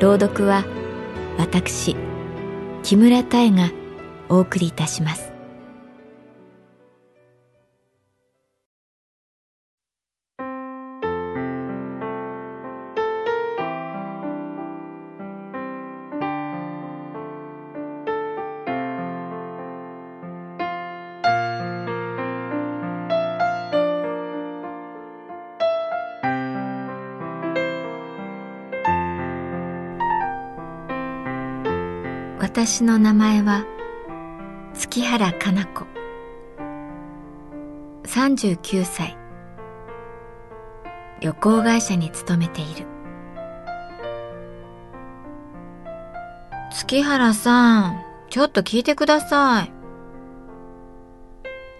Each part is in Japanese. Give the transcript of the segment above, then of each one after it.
朗読は私木村多江がお送りいたします。私の名前は月原かな子。39歳。旅行会社に勤めている。月原さんちょっと聞いてください。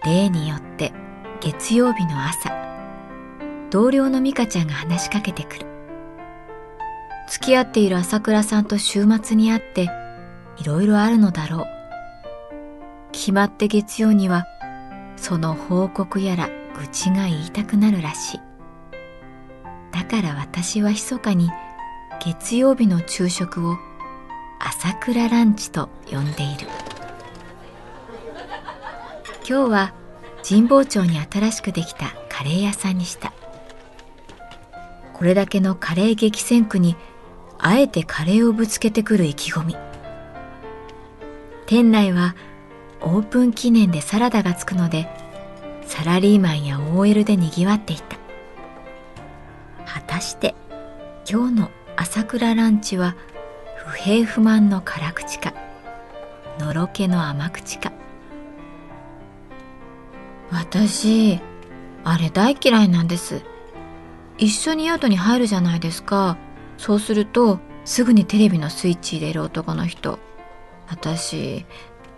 例によって月曜日の朝同僚の美香ちゃんが話しかけてくる。付き合っている朝倉さんと週末に会っていろいろあるのだろう。決まって月曜にはその報告やら愚痴が言いたくなるらしい。だから私は密かに月曜日の昼食を朝倉ランチと呼んでいる。今日は神保町に新しくできたカレー屋さんにした。これだけのカレー激戦区にあえてカレーをぶつけてくる意気込み。店内はオープン記念でサラダがつくのでサラリーマンや OL でにぎわっていた。果たして今日の朝倉ランチは不平不満の辛口かのろけの甘口か。私あれ大嫌いなんです。一緒に宿に入るじゃないですか。そうするとすぐにテレビのスイッチ入れる男の人。私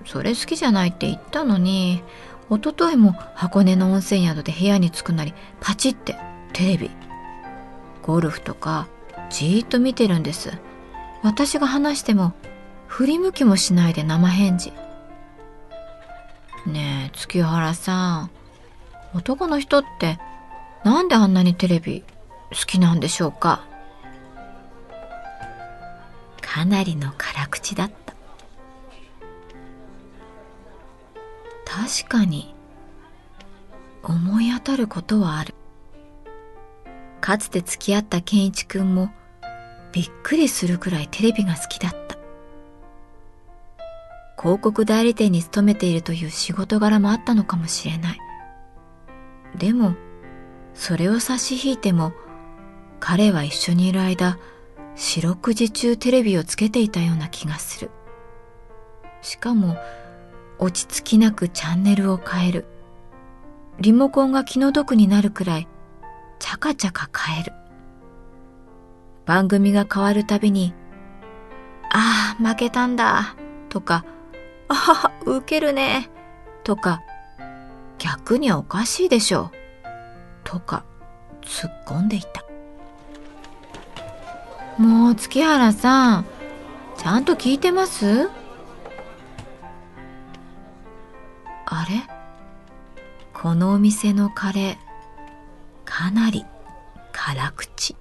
それ好きじゃないって言ったのに一昨日も箱根の温泉宿で部屋に着くなりパチってテレビ。ゴルフとかじーっと見てるんです。私が話しても振り向きもしないで生返事。ねえ月原さん。男の人ってなんであんなにテレビ好きなんでしょうか？かなりの辛口だった。確かに思い当たることはある。かつて付き合った健一くんもびっくりするくらいテレビが好きだった。広告代理店に勤めているという仕事柄もあったのかもしれない。でもそれを差し引いても彼は一緒にいる間四六時中テレビをつけていたような気がする。しかも落ち着きなくチャンネルを変える。リモコンが気の毒になるくらい、チャカチャカ変える。番組が変わるたびに、ああ、負けたんだ、とか、ああ、ウケるね、とか、逆におかしいでしょ、とか、突っ込んでいた。もう月原さん、ちゃんと聞いてます？あれ？このお店のカレーかなり辛口。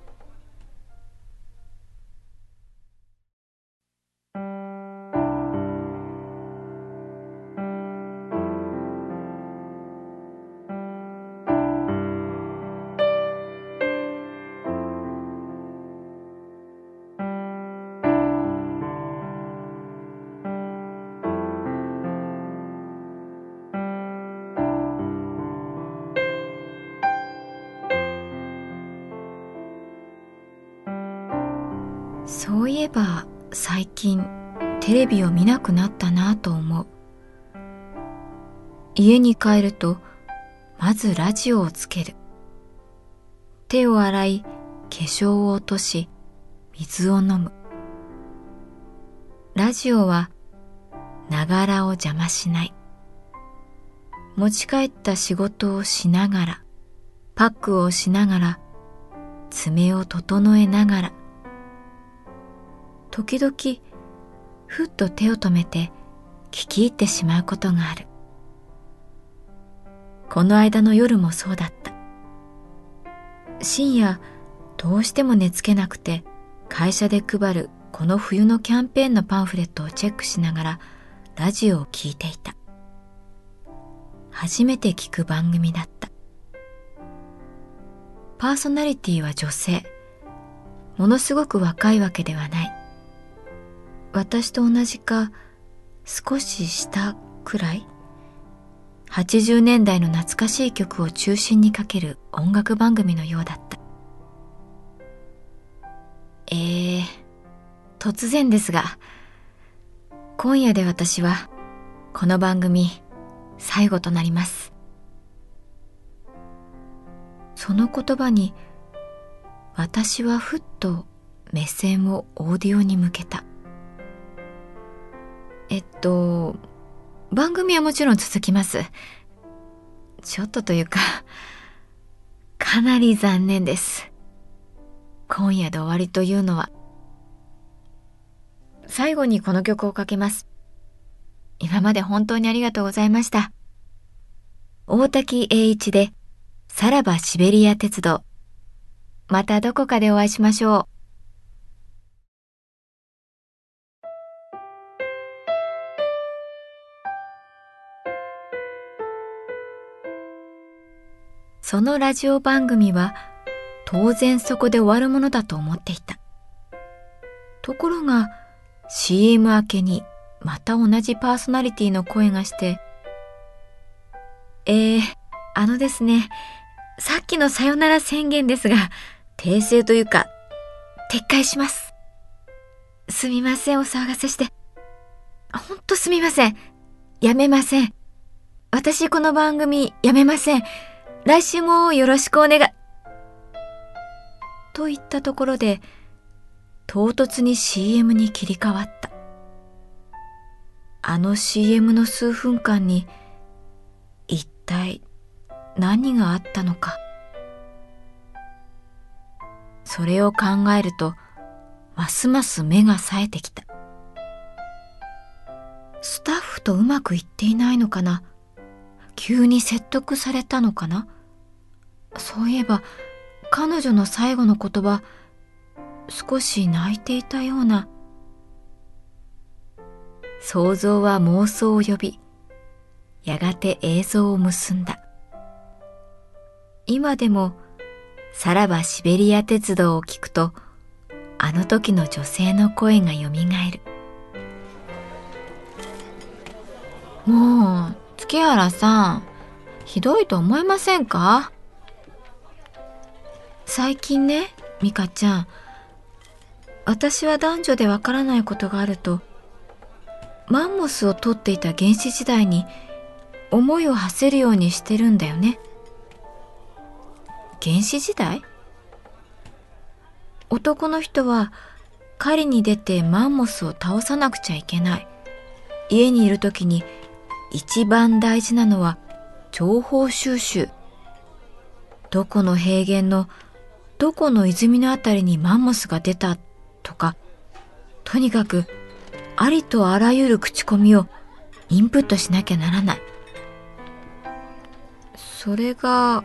そういえば最近テレビを見なくなったなと思う。家に帰るとまずラジオをつける。手を洗い化粧を落とし水を飲む。ラジオはながらを邪魔しない。持ち帰った仕事をしながらパックをしながら爪を整えながら時々ふっと手を止めて聞き入ってしまうことがある。この間の夜もそうだった。深夜どうしても寝つけなくて会社で配るこの冬のキャンペーンのパンフレットをチェックしながらラジオを聴いていた。初めて聞く番組だった。パーソナリティは女性。ものすごく若いわけではない。私と同じか少し下くらい？80年代の懐かしい曲を中心にかける音楽番組のようだった。えー、突然ですが今夜で私はこの番組最後となります。その言葉に私はふっと目線をオーディオに向けた。えっと番組はもちろん続きます。ちょっとというかかなり残念です。今夜で終わりというのは。最後にこの曲をかけます。今まで本当にありがとうございました。大滝栄一でさらばシベリア鉄道。またどこかでお会いしましょう。そのラジオ番組は当然そこで終わるものだと思っていた。ところが CM 明けにまた同じパーソナリティの声がして、えー、あのですね、さっきのさよなら宣言ですが、訂正というか、撤回します。すみません、お騒がせして。ほんとすみません。やめません。私この番組やめません。来週もよろしくお願い。といったところで、唐突に CM に切り替わった。あの CM の数分間に、一体何があったのか。それを考えると、ますます目が冴えてきた。スタッフとうまくいっていないのかな？急に説得されたのかな？そういえば彼女の最後の言葉少し泣いていたような。想像は妄想を呼びやがて映像を結んだ。今でもさらばシベリア鉄道を聞くとあの時の女性の声がよみがえる。もう月原さん、ひどいと思いませんか？最近ね、ミカちゃん、私は男女でわからないことがあると、マンモスを取っていた原始時代に思いを馳せるようにしてるんだよね。原始時代？男の人は狩りに出てマンモスを倒さなくちゃいけない。家にいる時に一番大事なのは情報収集。どこの平原のどこの泉のあたりにマンモスが出たとか、とにかくありとあらゆる口コミをインプットしなきゃならない。それが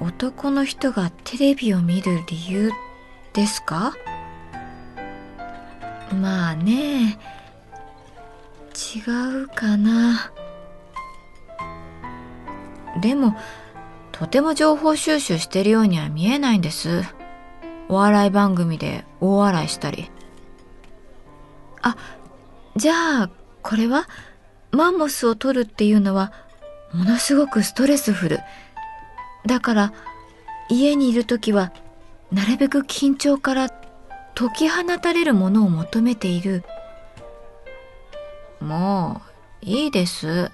男の人がテレビを見る理由ですか？まあね違うかなでもとても情報収集してるようには見えないんですお笑い番組で大笑いしたりあじゃあこれはマンモスを取るっていうのはものすごくストレスフルだから家にいる時はなるべく緊張から解き放たれるものを求めている。もう、いいです。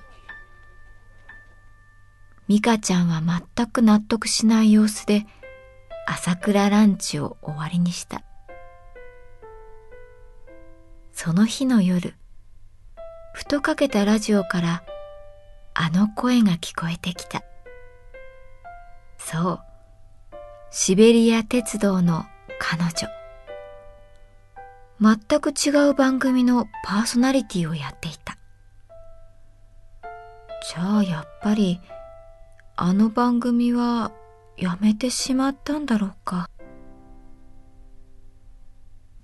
美香ちゃんは全く納得しない様子で朝倉ランチを終わりにした。その日の夜、ふとかけたラジオからあの声が聞こえてきた。そう、シベリア鉄道の彼女。全く違う番組のパーソナリティをやっていた。じゃあやっぱりあの番組はやめてしまったんだろうか。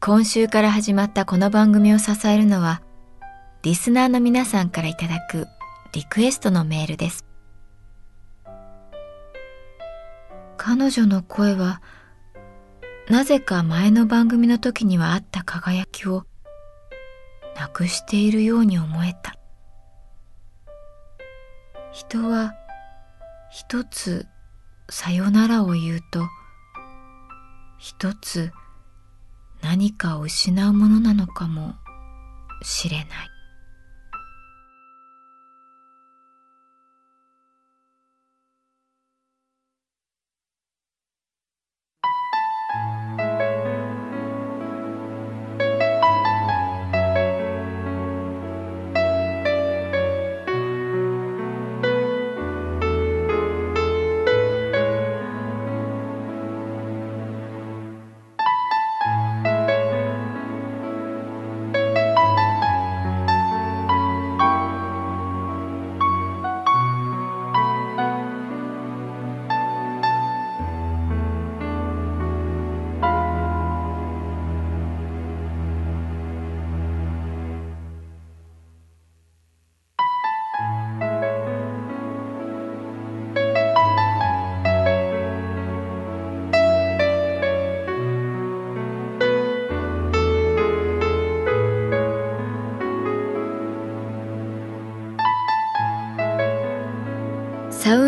今週から始まったこの番組を支えるのは、リスナーの皆さんからいただくリクエストのメールです。彼女の声は、なぜか前の番組の時にはあった輝きをなくしているように思えた。人は一つさよならを言うと一つ何かを失うものなのかもしれない。